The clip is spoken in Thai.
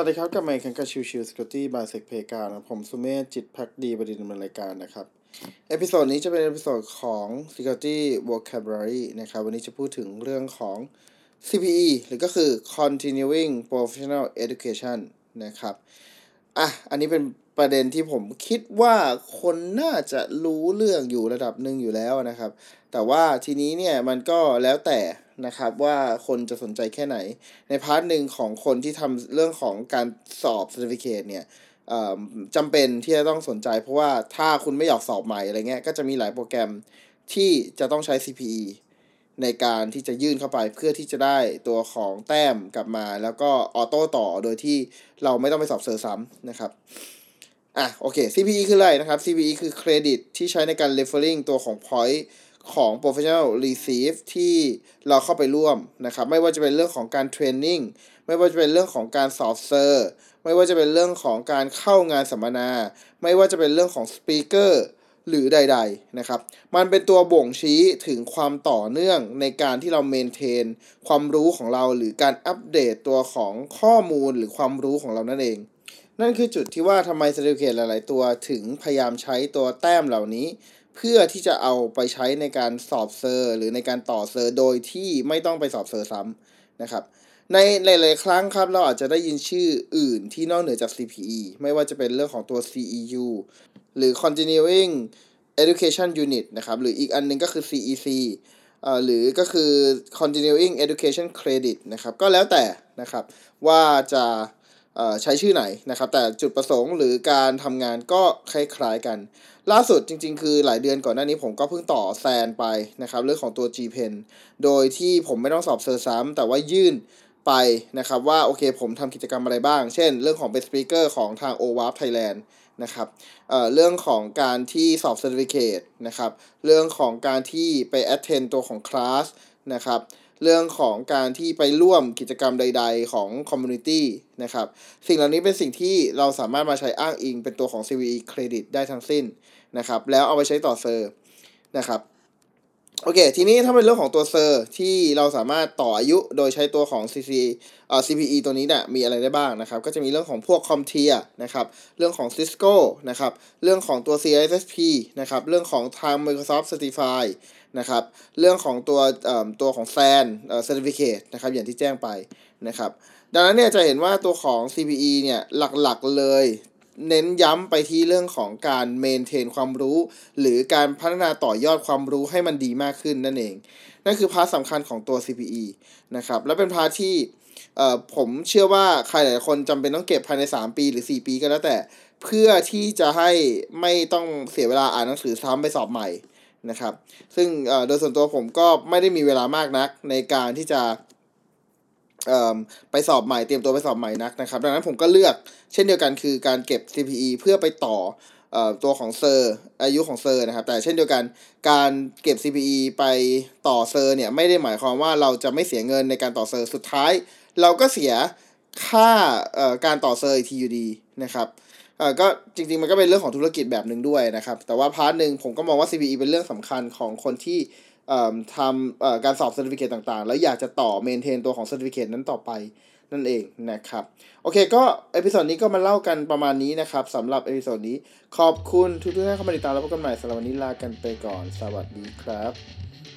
วัสดีครับกับมาอีกคันกับชิวชิวสกอตตี้บายเซกเพกานะผมสุเมธจิตพักดีบดินดำเนินรายการนะครับ episode นี้จะเป็น episode ของ Security Vocabulary นะครับ วันนี้จะพูดถึงเรื่องของ CPE หรือก็คือ Continuing Professional Education นะครับ อะ อันนี้เป็น ประเด็นที่ผมคิดว่าคนน่าจะรู้เรื่องอยู่ระดับหนึ่งอยู่แล้วนะครับ แต่ว่าทีนี้เนี่ยมันก็แล้วแต่นะครับว่าคนจะสนใจแค่ไหน ใน part หนึ่งของคนที่ทำเรื่องของการสอบ certificate เนี่ยจำเป็นที่จะต้องสนใจ เพราะว่าถ้าคุณไม่อยากสอบใหม่อะไรเงี้ยก็จะมีหลายโปรแกรมที่จะต้องใช้ CPE ในการที่จะยื่นเข้าไปเพื่อที่จะได้ตัวของแต้มกลับมา แล้วก็ auto ต่อโดยที่เราไม่ต้องไปสอบ cert ซ้ำนะครับ อะโอเค CPE คืออะไรนะครับ CPE คือเครดิตที่ใช้ในการ referring ตัวของ point ของ professional receive ที่เราเข้าไปร่วมนะครับ ไม่ว่าจะเป็นเรื่องของการเทรนนิ่งไม่ว่าจะเป็นเรื่องของการสอบเซอร์ไม่ว่าจะเป็นเรื่องของการเข้างานสัมมนา ไม่ว่าจะเป็นเรื่องของสปีกเกอร์หรือใด ๆนะครับ มันเป็นตัวบ่งชี้ถึงความต่อเนื่องในการที่เราเมนเทน ความรู้ของเราหรือการอัปเดตตัวของข้อมูลหรือความรู้ของเรานั่นเอง นั่นคือจุดที่ว่าทำไมส e r t i f i c a t หลาย ๆ ตัวถึงพยายามใช้ตัวแต้มเหล่านี้ เพื่อที่จะเอาไปใช้ในการสอบเซอร์ หรือในการต่อเซอร์โดยที่ไม่ต้องไปสอบเซอร์ซ้ำนะครับในหลาย ๆ ครั้งครับเราอาจจะได้ยินชื่ออื่นที่นอกเหนือจาก CPE ไม่ว่าจะเป็นเรื่องของตัว CEU หรือ Continuing Education Unit นะครับหรืออีกอันนึงก็คือ CEC อ่หรือก็คือ Continuing Education Credit นะครับก็แล้วแต่นะครับว่าจะ ใช้ชื่อไหนนะครับ แต่จุดประสงค์หรือการทำงานก็คล้ายๆกัน ล่าสุดจริง ๆ คือหลายเดือนก่อนหน้านี้ผมก็เพิ่งต่อ SANS ไปนะครับเรื่องของตัว GPEN โดยที่ผมไม่ต้องสอบ cert ซ้ำแต่ว่ายื่นไปนะครับว่าโอเคผมทำกิจกรรมอะไรบ้าง เช่น เรื่องของเป็นสปีกเกอร์ของทาง o w a p Thailand นะครับเอ่อเรื่องของการที่สอบ certificate นะครับ เรื่องของการที่ไป attend ตัวของคลาสนะครับ เรื่องของการที่ไปร่วมกิจกรรมใด ๆ ของ community นะครับ สิ่งเหล่านี้เป็นสิ่งที่เราสามารถมาใช้อ้างอิงเป็นตัวของ CPE Credit ได้ทั้งสิ้นนะครับ แล้วเอาไปใช้ต่อ cert นะครับ โอเค ทีนี้ถ้าเป็นเรื่องของตัว cert ที่เราสามารถต่ออายุโดยใช้ตัวของ CC เอ่อ CPE ตัวนี้เนี่ยมีอะไรได้บ้างนะครับ ก็จะมีเรื่องของพวก CompTIA นะครับ เรื่องของ Cisco นะครับ เรื่องของตัว CISSP นะครับ เรื่องของทาง Microsoft Certify นะครับ เรื่องของตัวอ่าตัวของ SANS เอ่อ Certificate นะครับ อย่างที่แจ้งไปนะครับ ดังนั้นเนี่ยจะเห็นว่าตัวของ CPE เนี่ยหลักๆเลย เน้นย้ำไปที่เรื่องของการ maintain ความรู้ หรือการพัฒนาต่อยอดความรู้ให้มันดีมากขึ้นนั่นเอง นั่นคือ part สำคัญของตัว CPE นะครับ และเป็น part ที่ผมเชื่อว่าใครหลายคนจำเป็นต้องเก็บภายใน 3 ปีหรือ 4 ปีก็แล้วแต่ เพื่อที่จะให้ไม่ต้องเสียเวลาอ่านหนังสือซ้ำไปสอบใหม่นะครับ ซึ่งโดยส่วนตัวผมก็ไม่ได้มีเวลามากนักในการที่จะ ไปสอบใหม่เตรียมตัวไปสอบใหม่นักนะครับ ดังนั้นผมก็เลือกเช่นเดียวกันคือการเก็บ CPE เพื่อไปต่อตัวของ cert อายุของ cert นะครับ แต่เช่นเดียวกันการเก็บ CPE ไปต่อ cert เนี่ยไม่ได้หมายความว่าเราจะไม่เสียเงินในการต่อ cert สุดท้าย เราก็เสียค่าการต่อ cert อยู่ดีนะครับก็จริงๆมันก็เป็นเรื่องของธุรกิจแบบหนึ่งด้วยนะครับ แต่ว่า part หนึ่งผมก็มองว่า CPE เป็นเรื่องสำคัญของคนที่ ทำการสอบ certificate ต่างๆ แล้วอยากจะต่อ maintain ตัวของ certificate นั้นต่อไปนั่นเองนะครับ โอเคก็ episode นี้ก็มาเล่ากันประมาณนี้นะครับสำหรับ episode นี้ขอบคุณทุกท่านเข้ามาติดตามแล้วพบกันใหม่สำหรับวันนี้ลากันไปก่อน สวัสดีครับ